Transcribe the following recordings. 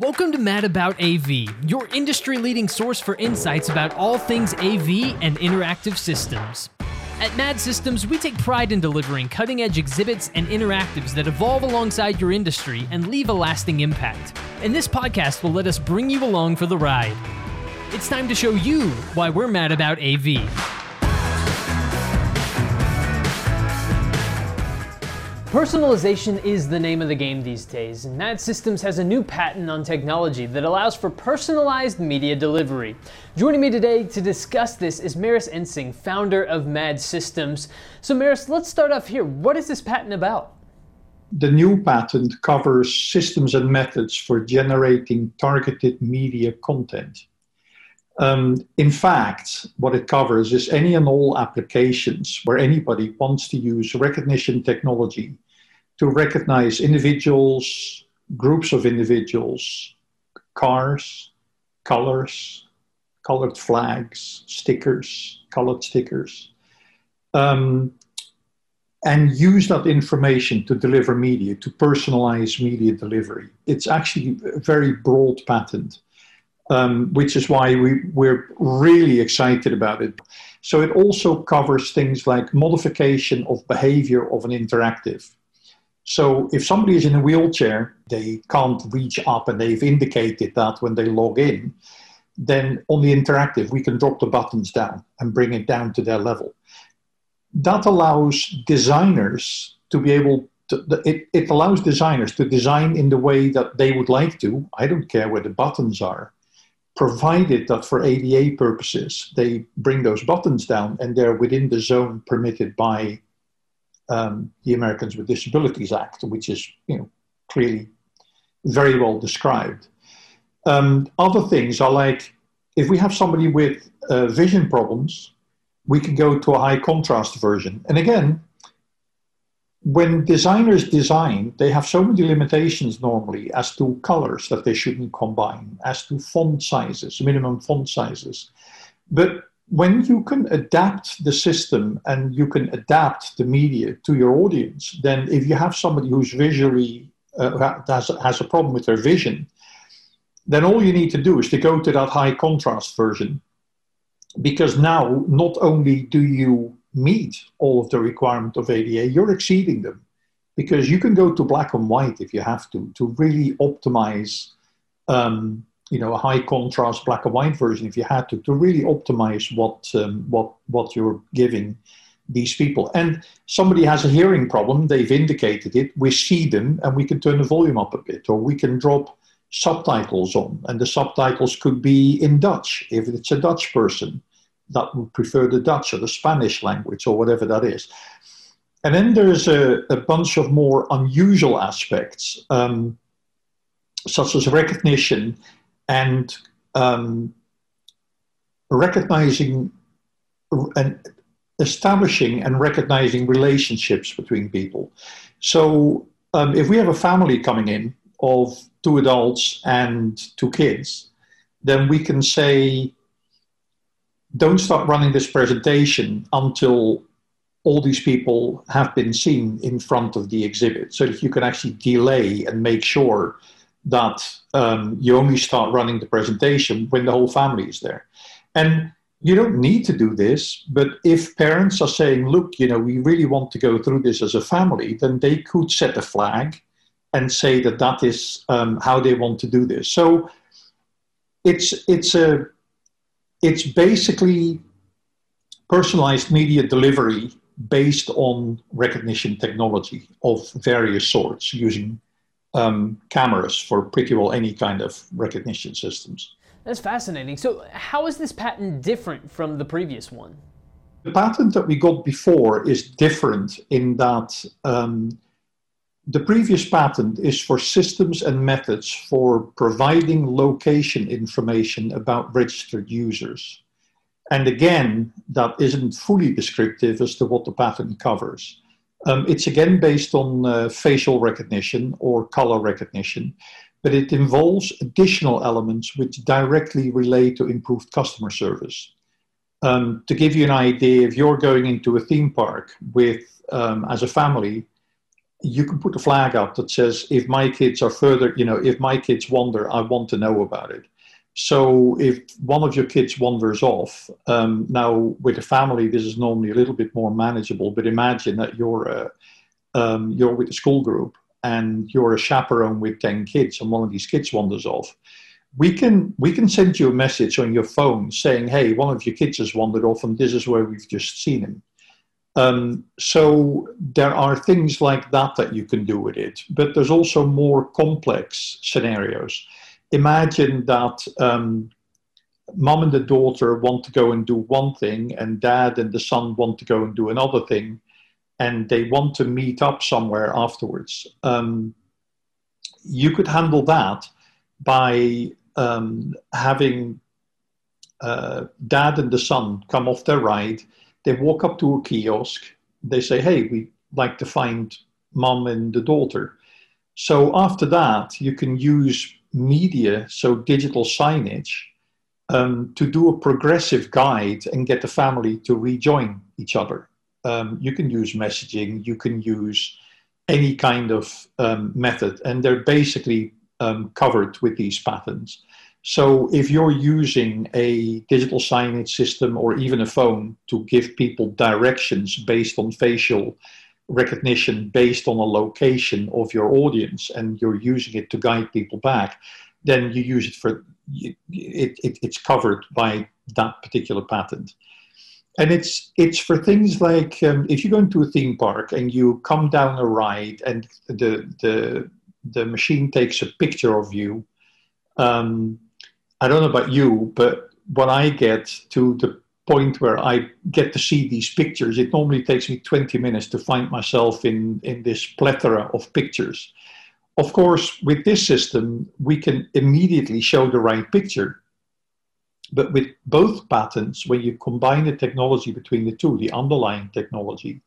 Welcome to Mad About AV, your industry leading source for insights about all things AV and interactive systems. At Mad Systems, we take pride in delivering cutting edge exhibits and interactives that evolve alongside your industry and leave a lasting impact. And this podcast will let us bring you along for the ride. It's time to show you why we're mad about AV. Personalization is the name of the game these days, and Mad Systems has a new patent on technology that allows for personalized media delivery. Joining me today to discuss this is Maris Ensing, founder of Mad Systems. So, Maris, let's start off here. What is this patent about? The new patent covers systems and methods for generating targeted media content. Um, in fact, what it covers is any and all applications where anybody wants to use recognition technology to recognize individuals, groups of individuals, cars, colors, colored flags, stickers, colored stickers, um, and use that information to deliver media, to personalize media delivery. It's actually a very broad patent um, which is why we, we're really excited about it. So it also covers things like modification of behavior of an interactive. So if somebody is in a wheelchair, they can't reach up and they've indicated that when they log in, then on the interactive, we can drop the buttons down and bring it down to their level. That allows designers to be able to, it, it allows designers to design in the way that they would like to. I don't care where the buttons are provided that for ADA purposes, they bring those buttons down and they're within the zone permitted by um, the Americans with Disabilities Act, which is you know, clearly very well described. Um, other things are like if we have somebody with uh, vision problems, we can go to a high contrast version. And again, when designers design, they have so many limitations normally as to colors that they shouldn't combine, as to font sizes, minimum font sizes. But when you can adapt the system and you can adapt the media to your audience, then if you have somebody who's visually uh, has, has a problem with their vision, then all you need to do is to go to that high contrast version. Because now, not only do you meet all of the requirement of ADA, you're exceeding them. Because you can go to black and white if you have to to really optimize um, you know a high contrast black and white version if you had to to really optimize what um, what what you're giving these people. And somebody has a hearing problem they've indicated it we see them and we can turn the volume up a bit or we can drop subtitles on. And the subtitles could be in dutch if it's a dutch person that would prefer the Dutch or the Spanish language or whatever that is. And then there's a, a bunch of more unusual aspects, um, such as recognition and um, recognizing and establishing and recognizing relationships between people. So um, if we have a family coming in of two adults and two kids, then we can say, don't start running this presentation until all these people have been seen in front of the exhibit so that you can actually delay and make sure that um, you only start running the presentation when the whole family is there. And you don't need to do this, but if parents are saying, look, you know, we really want to go through this as a family, then they could set a flag and say that that is um, how they want to do this. So it's, it's a, it's basically personalized media delivery based on recognition technology of various sorts using um, cameras for pretty well any kind of recognition systems. That's fascinating. So, how is this patent different from the previous one? The patent that we got before is different in that um, the previous patent is for systems and methods for providing location information about registered users. And again, that isn't fully descriptive as to what the patent covers. Um, it's again based on uh, facial recognition or color recognition, but it involves additional elements which directly relate to improved customer service. Um, to give you an idea, if you're going into a theme park with, um, as a family, you can put a flag up that says, if my kids are further, you know, if my kids wander, I want to know about it. So if one of your kids wanders off, um, now with a family, this is normally a little bit more manageable. But imagine that you're a, um, you're with a school group and you're a chaperone with ten kids, and one of these kids wanders off. We can we can send you a message on your phone saying, "Hey, one of your kids has wandered off, and this is where we've just seen him." Um, so there are things like that that you can do with it, but there's also more complex scenarios. Imagine that um, mom and the daughter want to go and do one thing, and dad and the son want to go and do another thing, and they want to meet up somewhere afterwards. Um, you could handle that by um, having uh, dad and the son come off their ride they walk up to a kiosk. They say, hey, we'd like to find mom and the daughter. So after that, you can use media, so digital signage, um, to do a progressive guide and get the family to rejoin each other. Um, you can use messaging, you can use any kind of um, method, and they're basically um, covered with these patterns. So if you're using a digital signage system or even a phone to give people directions based on facial recognition, based on a location of your audience, and you're using it to guide people back, then you use it for it, it, it's covered by that particular patent. And it's it's for things like um, if you go into a theme park and you come down a ride and the the the machine takes a picture of you. Um, I don't know about you, but when I get to the point where I get to see these pictures, it normally takes me 20 minutes to find myself in, in this plethora of pictures. Of course, with this system, we can immediately show the right picture. But with both patents, when you combine the technology between the two, the underlying technology,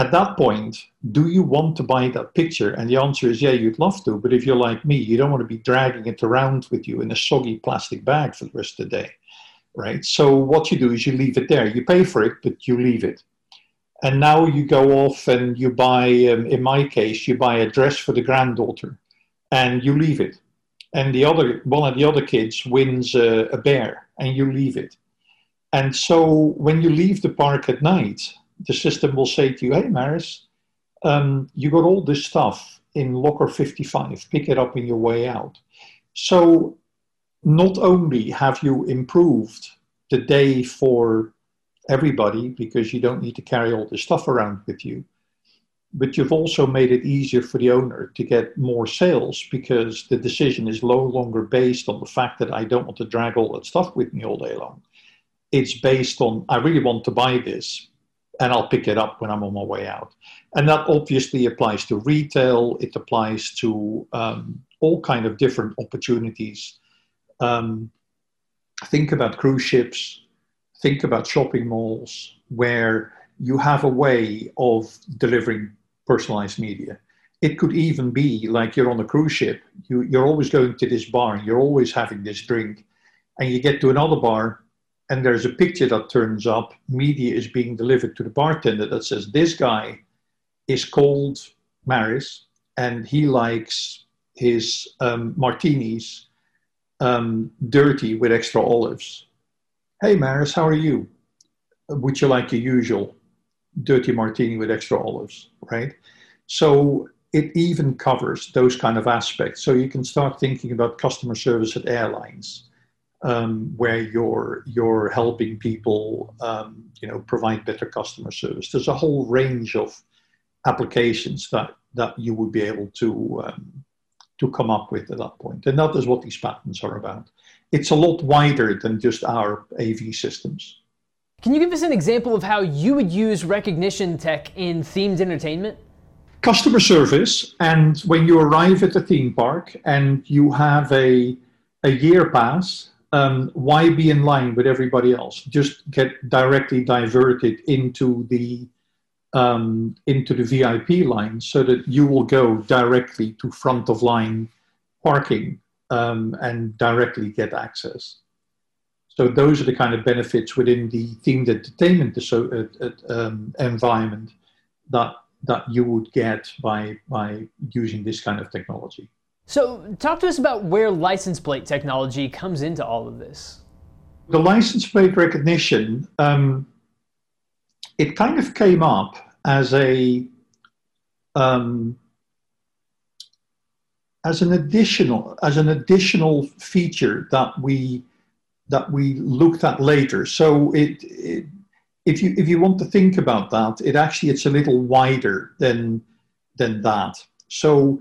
at that point, do you want to buy that picture? And the answer is, yeah, you'd love to. But if you're like me, you don't want to be dragging it around with you in a soggy plastic bag for the rest of the day, right? So what you do is you leave it there. You pay for it, but you leave it. And now you go off and you buy, um, in my case, you buy a dress for the granddaughter and you leave it. And the other, one of the other kids wins a, a bear and you leave it. And so when you leave the park at night, the system will say to you, hey, Maris, um, you got all this stuff in locker 55, pick it up in your way out. So not only have you improved the day for everybody because you don't need to carry all this stuff around with you, but you've also made it easier for the owner to get more sales because the decision is no longer based on the fact that I don't want to drag all that stuff with me all day long. It's based on, I really want to buy this and I'll pick it up when I'm on my way out. And that obviously applies to retail. It applies to um, all kind of different opportunities. Um, think about cruise ships. Think about shopping malls where you have a way of delivering personalized media. It could even be like you're on a cruise ship. You, you're always going to this bar and you're always having this drink, and you get to another bar and there's a picture that turns up, media is being delivered to the bartender that says, This guy is called Maris and he likes his um, martinis um, dirty with extra olives. Hey, Maris, how are you? Would you like your usual dirty martini with extra olives, right? So it even covers those kind of aspects. So you can start thinking about customer service at airlines um, where you're you're helping people, um, you know, provide better customer service. There's a whole range of applications that that you would be able to um, to come up with at that point, and that is what these patents are about. It's a lot wider than just our AV systems. Can you give us an example of how you would use recognition tech in themed entertainment? Customer service, and when you arrive at the theme park and you have a a year pass um, why be in line with everybody else? Just get directly diverted into the um, into the VIP line so that you will go directly to front of line parking um, and directly get access. So those are the kind of benefits within the themed entertainment uh, uh, um, environment that that you would get by by using this kind of technology. So, talk to us about where license plate technology comes into all of this. The license plate recognition, um, it kind of came up as a um, as an additional as an additional feature that we that we looked at later. So it, it if you if you want to think about that, it actually it's a little wider than than that. So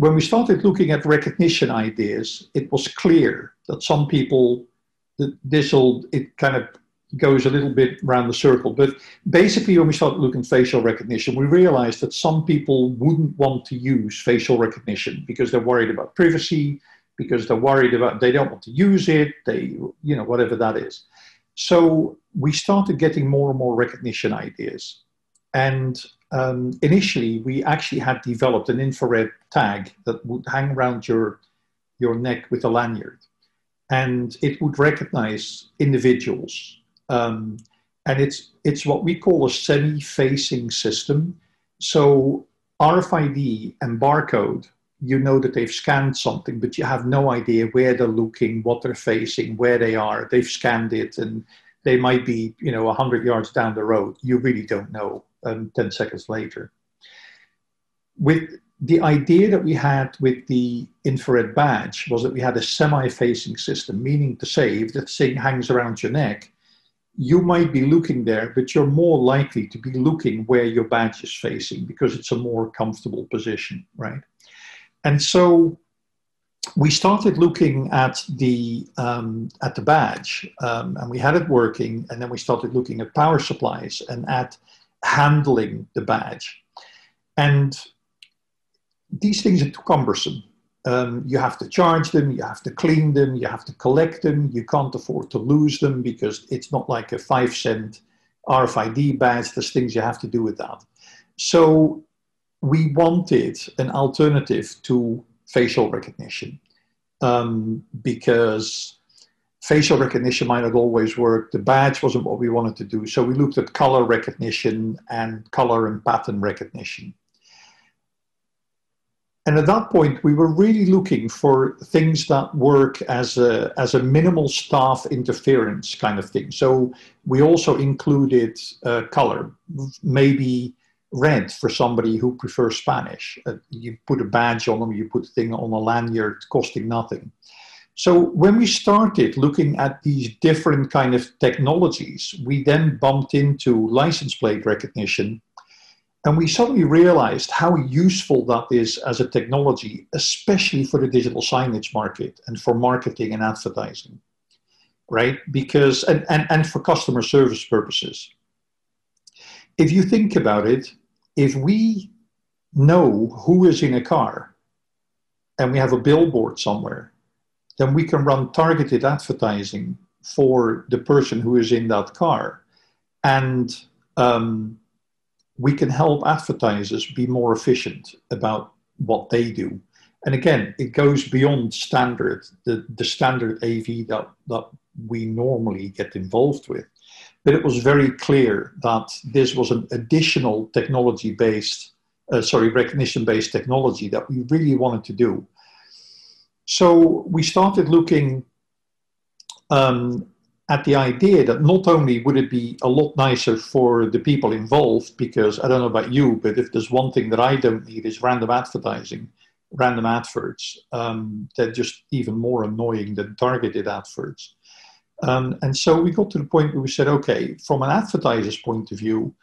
when we started looking at recognition ideas, it was clear that some people this will it kind of goes a little bit around the circle. But basically, when we started looking at facial recognition, we realized that some people wouldn't want to use facial recognition because they're worried about privacy, because they're worried about they don't want to use it, they you know whatever that is. So we started getting more and more recognition ideas. And um, initially, we actually had developed an infrared tag that would hang around your, your neck with a lanyard. And it would recognize individuals. Um, and it's, it's what we call a semi facing system. So RFID and barcode, you know that they've scanned something, but you have no idea where they're looking, what they're facing, where they are. They've scanned it and they might be, you know, 100 yards down the road. You really don't know um, 10 seconds later. With the idea that we had with the infrared badge was that we had a semi-facing system, meaning to say if the thing hangs around your neck, you might be looking there, but you're more likely to be looking where your badge is facing because it's a more comfortable position, right? And so we started looking at the um, at the badge, um, and we had it working, and then we started looking at power supplies and at handling the badge. And these things are too cumbersome. Um, you have to charge them, you have to clean them, you have to collect them. You can't afford to lose them because it's not like a five cent RFID badge. There's things you have to do with that. So we wanted an alternative to facial recognition um, because facial recognition might not always work. The badge wasn't what we wanted to do. So we looked at color recognition and color and pattern recognition. And at that point, we were really looking for things that work as a, as a minimal staff interference kind of thing. So we also included uh, color, maybe red for somebody who prefers Spanish. Uh, you put a badge on them, you put a thing on a lanyard costing nothing. So when we started looking at these different kind of technologies, we then bumped into license plate recognition and we suddenly realized how useful that is as a technology, especially for the digital signage market and for marketing and advertising, right? Because, and, and, and for customer service purposes. If you think about it, if we know who is in a car and we have a billboard somewhere, then we can run targeted advertising for the person who is in that car. And um, we can help advertisers be more efficient about what they do. And again, it goes beyond standard, the, the standard AV that, that we normally get involved with. But it was very clear that this was an additional technology based, uh, sorry, recognition based technology that we really wanted to do. So we started looking um, at the idea that not only would it be a lot nicer for the people involved, because I don't know about you, but if there's one thing that I don't need is random advertising, random adverts, um, they're just even more annoying than targeted adverts. Um, and so we got to the point where we said, okay, from an advertiser's point of view,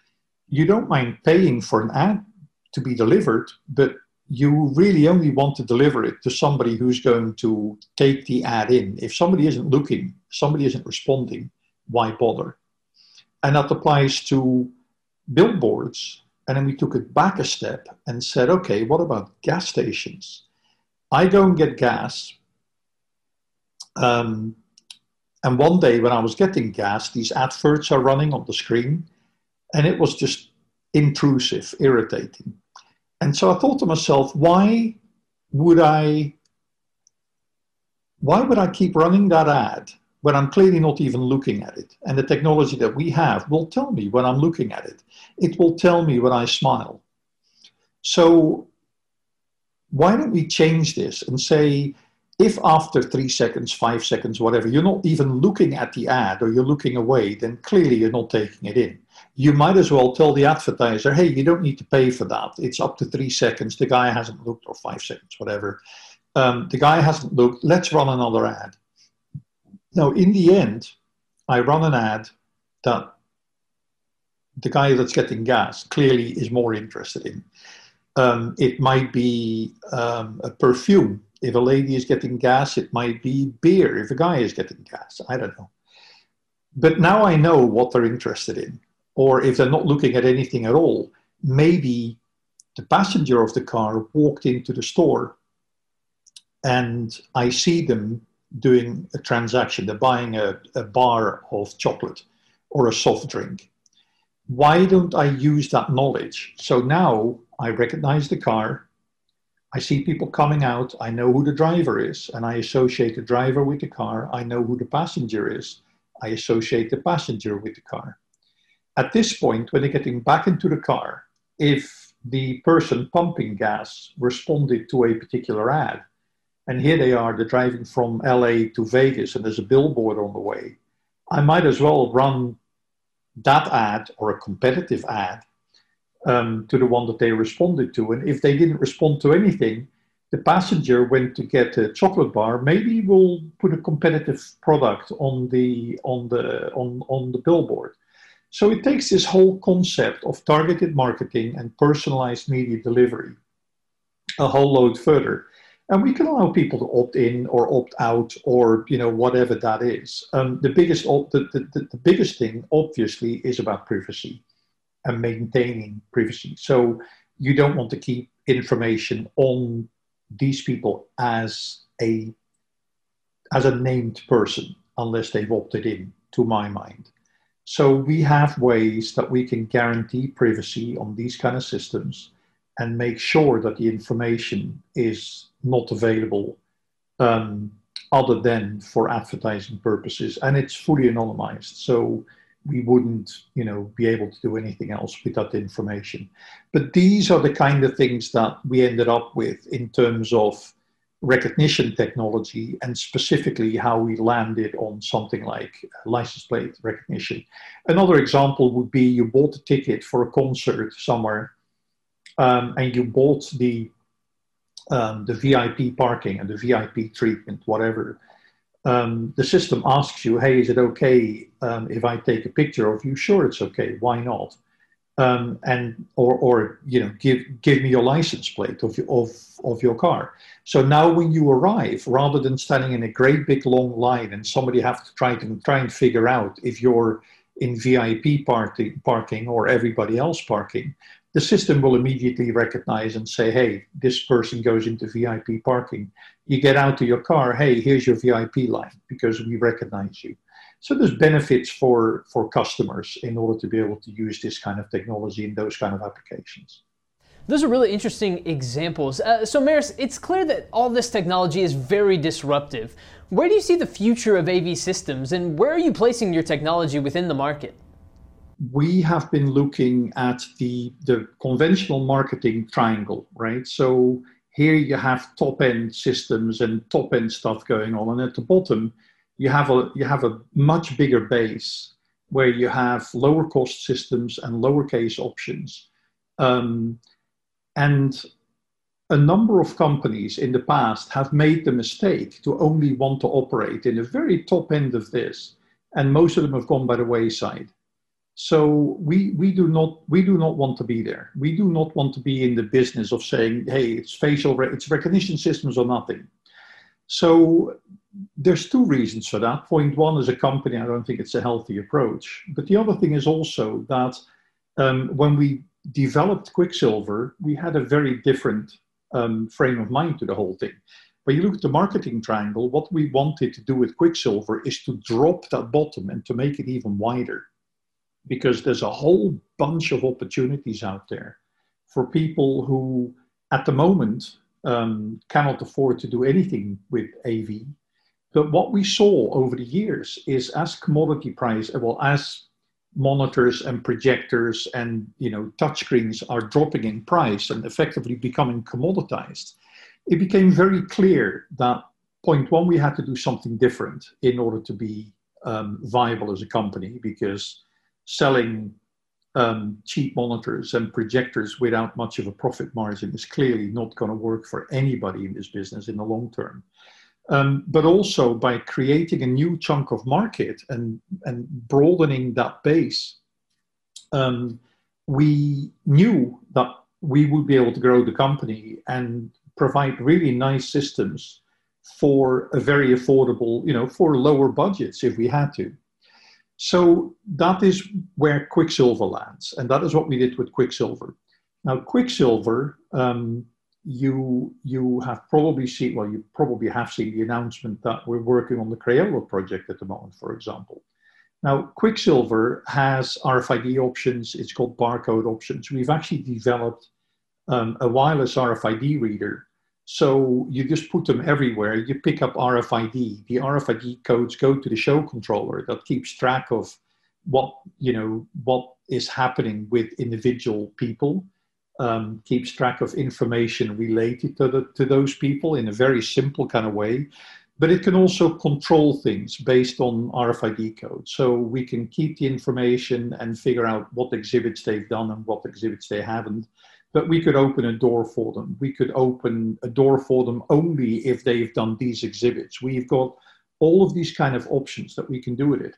you don't mind paying for an ad to be delivered, but you really only want to deliver it to somebody who's going to take the ad in. If somebody isn't looking, somebody isn't responding, why bother? And that applies to billboards. And then we took it back a step and said, okay, what about gas stations? I go and get gas. Um, and one day when I was getting gas, these adverts are running on the screen, and it was just intrusive, irritating. And so I thought to myself, why would I why would I keep running that ad when I'm clearly not even looking at it? And the technology that we have will tell me when I'm looking at it. It will tell me when I smile. So why don't we change this and say, if after three seconds, five seconds, whatever, you're not even looking at the ad or you're looking away, then clearly you're not taking it in. You might as well tell the advertiser, hey, you don't need to pay for that. It's up to three seconds. The guy hasn't looked, or five seconds, whatever. Um, the guy hasn't looked. Let's run another ad. Now, in the end, I run an ad that the guy that's getting gas clearly is more interested in. Um, it might be um, a perfume. If a lady is getting gas, it might be beer. If a guy is getting gas, I don't know. But now I know what they're interested in. Or if they're not looking at anything at all, maybe the passenger of the car walked into the store and I see them doing a transaction. They're buying a, a bar of chocolate or a soft drink. Why don't I use that knowledge? So now I recognize the car. I see people coming out. I know who the driver is, and I associate the driver with the car. I know who the passenger is. I associate the passenger with the car. At this point, when they're getting back into the car, if the person pumping gas responded to a particular ad, and here they are, they're driving from LA to Vegas, and there's a billboard on the way, I might as well run that ad or a competitive ad um, to the one that they responded to. And if they didn't respond to anything, the passenger went to get a chocolate bar. Maybe we'll put a competitive product on the on the on, on the billboard. So it takes this whole concept of targeted marketing and personalized media delivery a whole load further. And we can allow people to opt in or opt out or you know whatever that is. Um, the biggest the, the, the biggest thing obviously is about privacy and maintaining privacy. So you don't want to keep information on these people as a as a named person unless they've opted in, to my mind. So we have ways that we can guarantee privacy on these kind of systems and make sure that the information is not available um, other than for advertising purposes and it's fully anonymized. So we wouldn't, you know, be able to do anything else with that information. But these are the kind of things that we ended up with in terms of recognition technology and specifically how we landed on something like license plate recognition. Another example would be you bought a ticket for a concert somewhere um, and you bought the um, the VIP parking and the VIP treatment, whatever um, the system asks you, hey, is it okay um, if I take a picture of you? Sure, it's okay. Why not? Um, and or or you know, give give me your license plate of of of your car. So now when you arrive, rather than standing in a great big long line and somebody have to try to try and figure out if you're in VIP party, parking or everybody else parking, the system will immediately recognize and say, hey, this person goes into VIP parking. You get out to your car, hey, here's your VIP line because we recognize you. So there's benefits for, for customers in order to be able to use this kind of technology in those kind of applications. Those are really interesting examples. Uh, so, Maris, it's clear that all this technology is very disruptive. Where do you see the future of AV systems, and where are you placing your technology within the market? We have been looking at the, the conventional marketing triangle, right? So here you have top end systems and top end stuff going on, and at the bottom you have a you have a much bigger base where you have lower cost systems and lowercase options, um, and a number of companies in the past have made the mistake to only want to operate in the very top end of this, and most of them have gone by the wayside. So we, we do not we do not want to be there. We do not want to be in the business of saying, hey, it's facial, re- it's recognition systems or nothing. So there's two reasons for that. Point one, as a company, I don't think it's a healthy approach. But the other thing is also that um, when we developed Quicksilver, we had a very different um, frame of mind to the whole thing. When you look at the marketing triangle, what we wanted to do with Quicksilver is to drop that bottom and to make it even wider because there's a whole bunch of opportunities out there for people who, at the moment, um, cannot afford to do anything with AV. But what we saw over the years is as commodity price, well, as monitors and projectors and you know touchscreens are dropping in price and effectively becoming commoditized, it became very clear that point one we had to do something different in order to be um, viable as a company because selling um, cheap monitors and projectors without much of a profit margin is clearly not going to work for anybody in this business in the long term. Um, but also by creating a new chunk of market and, and broadening that base, um, we knew that we would be able to grow the company and provide really nice systems for a very affordable, you know, for lower budgets if we had to. So that is where Quicksilver lands, and that is what we did with Quicksilver. Now, Quicksilver, um, you you have probably seen, well, you probably have seen the announcement that we're working on the Crayola project at the moment, for example. Now, Quicksilver has RFID options. It's called barcode options. We've actually developed um, a wireless RFID reader so you just put them everywhere. You pick up RFID. The RFID codes go to the show controller that keeps track of what you know what is happening with individual people. Um, keeps track of information related to the, to those people in a very simple kind of way. But it can also control things based on RFID codes. So we can keep the information and figure out what exhibits they've done and what exhibits they haven't but we could open a door for them. We could open a door for them only if they've done these exhibits. We've got all of these kind of options that we can do with it.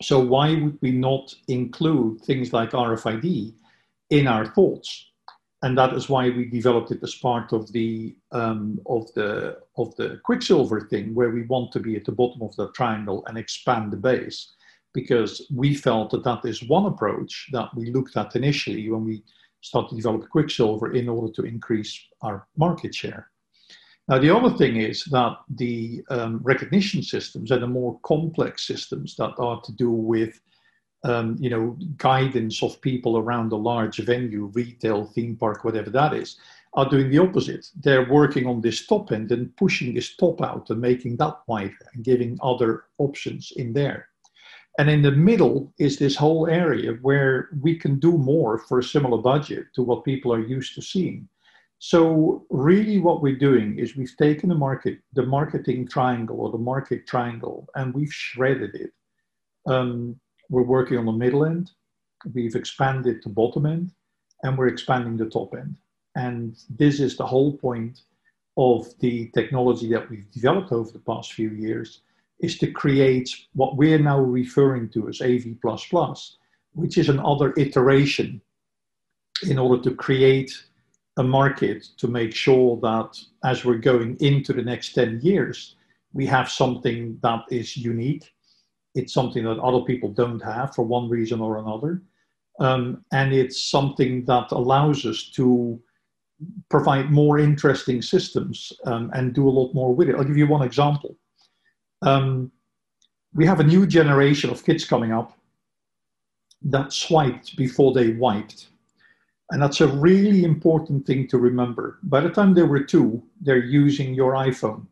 So why would we not include things like RFID in our thoughts? And that is why we developed it as part of the um, of the of the Quicksilver thing, where we want to be at the bottom of the triangle and expand the base, because we felt that that is one approach that we looked at initially when we start to develop Quicksilver in order to increase our market share. Now, the other thing is that the um, recognition systems and the more complex systems that are to do with um, you know, guidance of people around a large venue, retail, theme park, whatever that is, are doing the opposite. They're working on this top end and pushing this top out and making that wider and giving other options in there. And in the middle is this whole area where we can do more for a similar budget to what people are used to seeing. So really what we're doing is we've taken the market, the marketing triangle or the market triangle, and we've shredded it. Um, we're working on the middle end, we've expanded the bottom end, and we're expanding the top end. And this is the whole point of the technology that we've developed over the past few years is to create what we're now referring to as AV, which is another iteration in order to create a market to make sure that as we're going into the next 10 years, we have something that is unique. It's something that other people don't have for one reason or another. Um, and it's something that allows us to provide more interesting systems um, and do a lot more with it. I'll give you one example um, we have a new generation of kids coming up that swiped before they wiped. And that's a really important thing to remember. By the time they were two, they're using your iPhone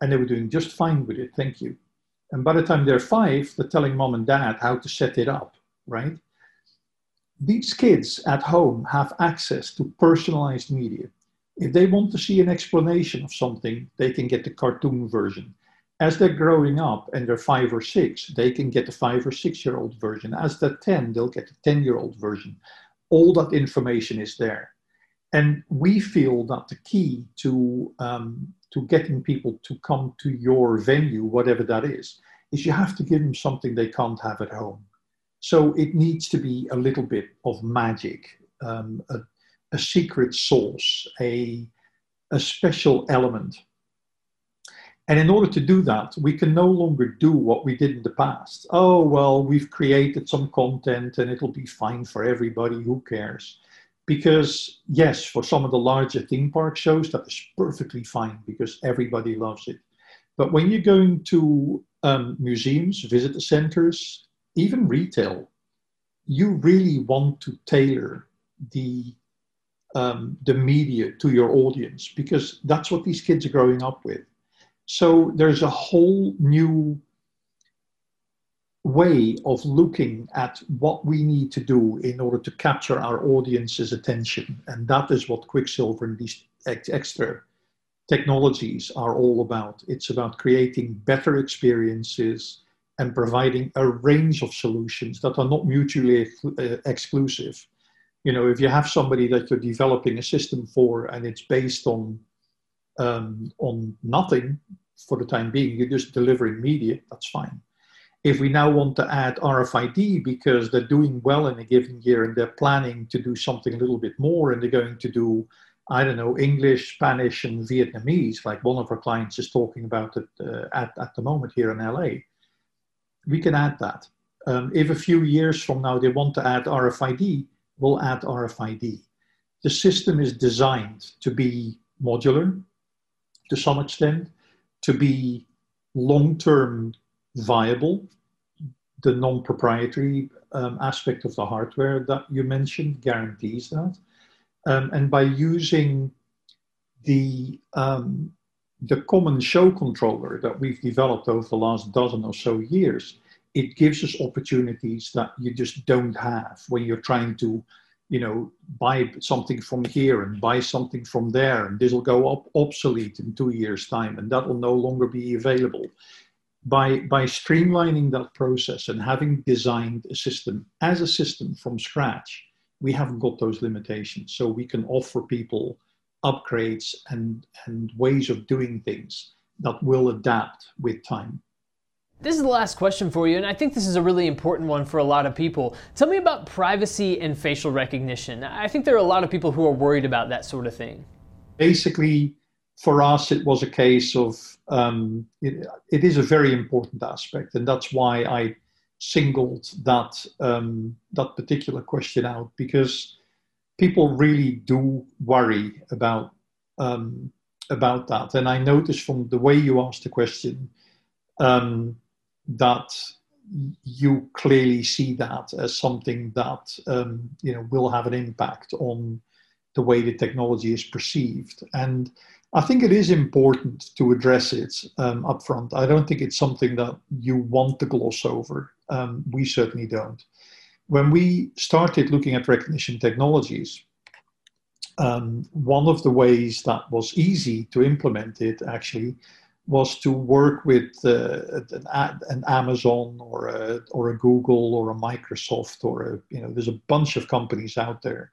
and they were doing just fine with it. Thank you. And by the time they're five, they're telling mom and dad how to set it up, right? These kids at home have access to personalized media. If they want to see an explanation of something, they can get the cartoon version as they're growing up and they're five or six, they can get the five or six year old version. As they're 10, they'll get the 10 year old version. All that information is there. And we feel that the key to, um, to getting people to come to your venue, whatever that is, is you have to give them something they can't have at home. So it needs to be a little bit of magic, um, a, a secret sauce, a, a special element and in order to do that, we can no longer do what we did in the past. Oh, well, we've created some content and it'll be fine for everybody. Who cares? Because, yes, for some of the larger theme park shows, that is perfectly fine because everybody loves it. But when you're going to um, museums, visitor centers, even retail, you really want to tailor the um, the media to your audience because that's what these kids are growing up with. So there's a whole new way of looking at what we need to do in order to capture our audience's attention. And that is what Quicksilver and these extra technologies are all about. It's about creating better experiences and providing a range of solutions that are not mutually uh, exclusive. You know, if you have somebody that you're developing a system for and it's based on um, on nothing for the time being, you're just delivering media, that's fine if we now want to add RFID because they're doing well in a given year and they're planning to do something a little bit more and they're going to do, I don't know, English, Spanish, and Vietnamese, like one of our clients is talking about uh, at, at the moment here in LA, we can add that. Um, if a few years from now they want to add RFID, we'll add RFID. The system is designed to be modular to some extent, to be long term viable the non-proprietary um, aspect of the hardware that you mentioned guarantees that. Um, and by using the um, the common show controller that we've developed over the last dozen or so years, it gives us opportunities that you just don't have when you're trying to, you know, buy something from here and buy something from there, and this will go up obsolete in two years' time, and that will no longer be available by, by streamlining that process and having designed a system as a system from scratch, we haven't got those limitations. So we can offer people upgrades and, and ways of doing things that will adapt with time. This is the last question for you, and I think this is a really important one for a lot of people. Tell me about privacy and facial recognition. I think there are a lot of people who are worried about that sort of thing. Basically, for us, it was a case of um, it, it is a very important aspect, and that's why I singled that um, that particular question out because people really do worry about um, about that, and I noticed from the way you asked the question um, that you clearly see that as something that um, you know will have an impact on the way the technology is perceived and I think it is important to address it um, upfront. I don't think it's something that you want to gloss over. Um, we certainly don't. When we started looking at recognition technologies, um, one of the ways that was easy to implement it actually was to work with uh, an, an, Amazon or a, or a Google or a Microsoft or a, you know, there's a bunch of companies out there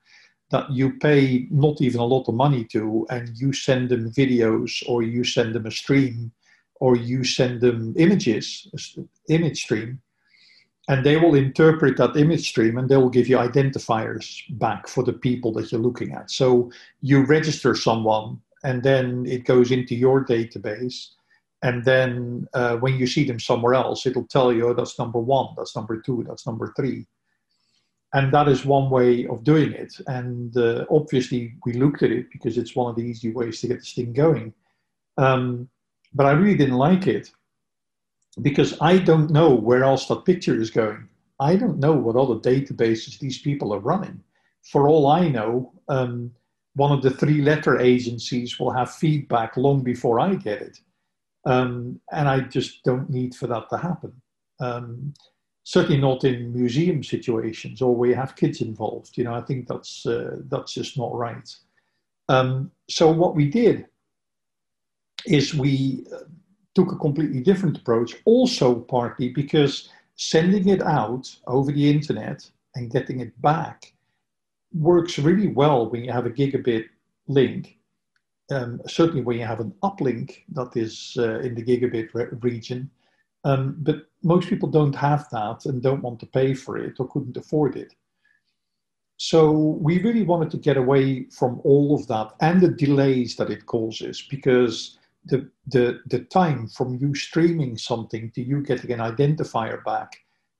that you pay not even a lot of money to, and you send them videos or you send them a stream or you send them images, image stream, and they will interpret that image stream and they will give you identifiers back for the people that you're looking at. So you register someone and then it goes into your database. And then uh, when you see them somewhere else, it'll tell you, oh, that's number one, that's number two, that's number three and that is one way of doing it. And uh, obviously, we looked at it because it's one of the easy ways to get this thing going. Um, but I really didn't like it because I don't know where else that picture is going. I don't know what other databases these people are running. For all I know, um, one of the three letter agencies will have feedback long before I get it. Um, and I just don't need for that to happen. Um, certainly not in museum situations or where you have kids involved. You know, I think that's uh, that's just not right. Um, so what we did is we uh, took a completely different approach, also partly because sending it out over the internet and getting it back works really well when you have a gigabit link. Um, certainly when you have an uplink that is uh, in the gigabit re- region, um, but most people don't have that and don't want to pay for it or couldn't afford it. So we really wanted to get away from all of that and the delays that it causes because the, the, the time from you streaming something to you getting an identifier back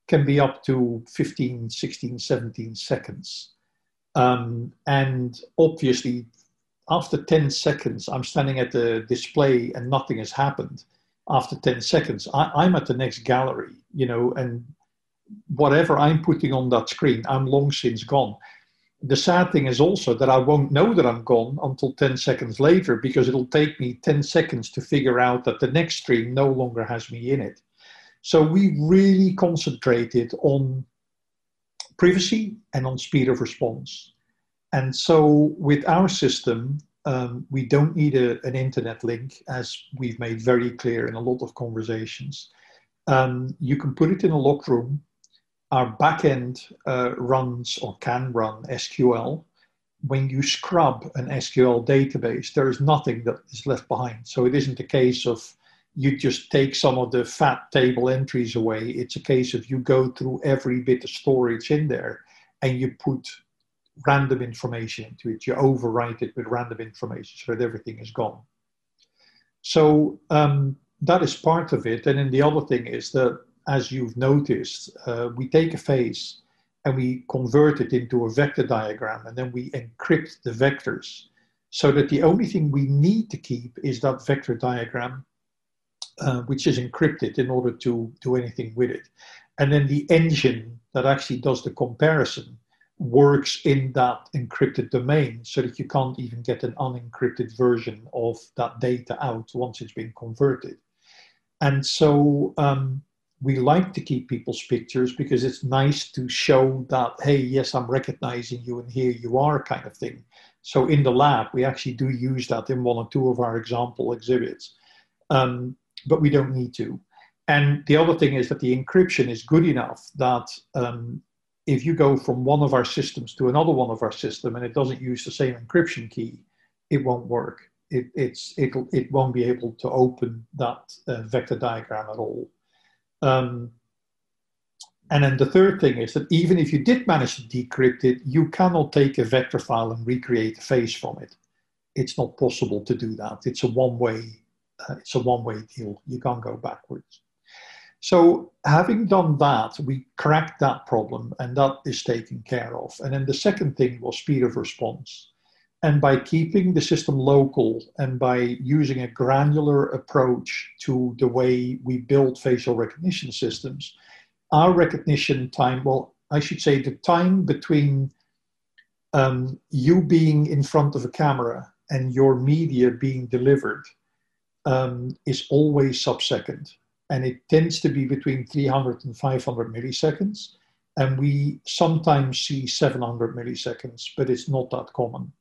can be up to 15, 16, 17 seconds. Um, and obviously, after 10 seconds, I'm standing at the display and nothing has happened after 10 seconds. I, am at the next gallery, you know, and whatever I'm putting on that screen, I'm long since gone. The sad thing is also that I won't know that I'm gone until 10 seconds later because it'll take me 10 seconds to figure out that the next stream no longer has me in it. So we really concentrated on privacy and on speed of response. And so with our system, um, we don't need a, an internet link, as we've made very clear in a lot of conversations. Um, you can put it in a locked room. Our backend uh, runs or can run SQL. When you scrub an SQL database, there is nothing that is left behind. So it isn't a case of you just take some of the fat table entries away. It's a case of you go through every bit of storage in there and you put random information into it. You overwrite it with random information so that everything is gone. So um, that is part of it. And then the other thing is that, as you've noticed, uh, we take a face and we convert it into a vector diagram and then we encrypt the vectors so that the only thing we need to keep is that vector diagram, uh, which is encrypted in order to do anything with it. And then the engine that actually does the comparison works in that encrypted domain so that you can't even get an unencrypted version of that data out once it's been converted. And so um, we like to keep people's pictures because it's nice to show that, hey, yes, I'm recognizing you and here you are kind of thing. So in the lab, we actually do use that in one or two of our example exhibits, um, but we don't need to. And the other thing is that the encryption is good enough that um, if you go from one of our systems to another one of our system and it doesn't use the same encryption key, it won't work. It, it's, it'll, it won't be able to open that uh, vector diagram at all. Um, and then the third thing is that even if you did manage to decrypt it, you cannot take a vector file and recreate a face from it. It's not possible to do that. It's a one-way, uh, it's a one-way deal. You can't go backwards. So having done that, we cracked that problem and that is taken care of. And then the second thing was speed of response. And by keeping the system local and by using a granular approach to the way we build facial recognition systems, our recognition time, well, I should say the time between um, you being in front of a camera and your media being delivered um, is always sub-second and it tends to be between 300 and 500 milliseconds. And we sometimes see 700 milliseconds, but it's not that common.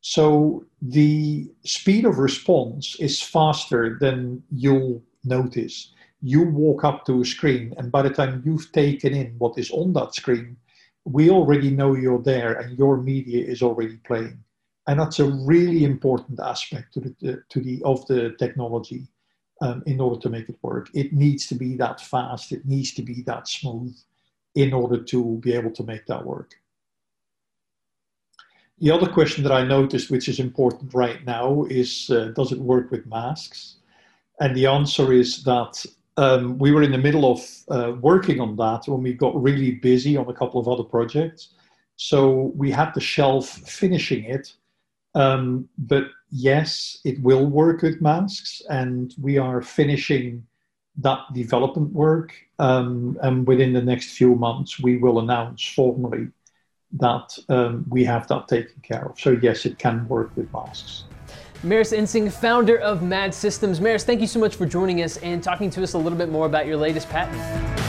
So the speed of response is faster than you'll notice. You walk up to a screen, and by the time you've taken in what is on that screen, we already know you're there and your media is already playing. And that's a really important aspect to the, to the, of the technology um, in order to make it work. It needs to be that fast, it needs to be that smooth in order to be able to make that work. The other question that I noticed, which is important right now, is uh, does it work with masks? And the answer is that um, we were in the middle of uh, working on that when we got really busy on a couple of other projects. So we had to shelf finishing it um, but yes, it will work with masks, and we are finishing that development work. Um, and within the next few months, we will announce formally that um, we have that taken care of. So yes, it can work with masks. Maris Ensing, founder of Mad Systems. Maris, thank you so much for joining us and talking to us a little bit more about your latest patent.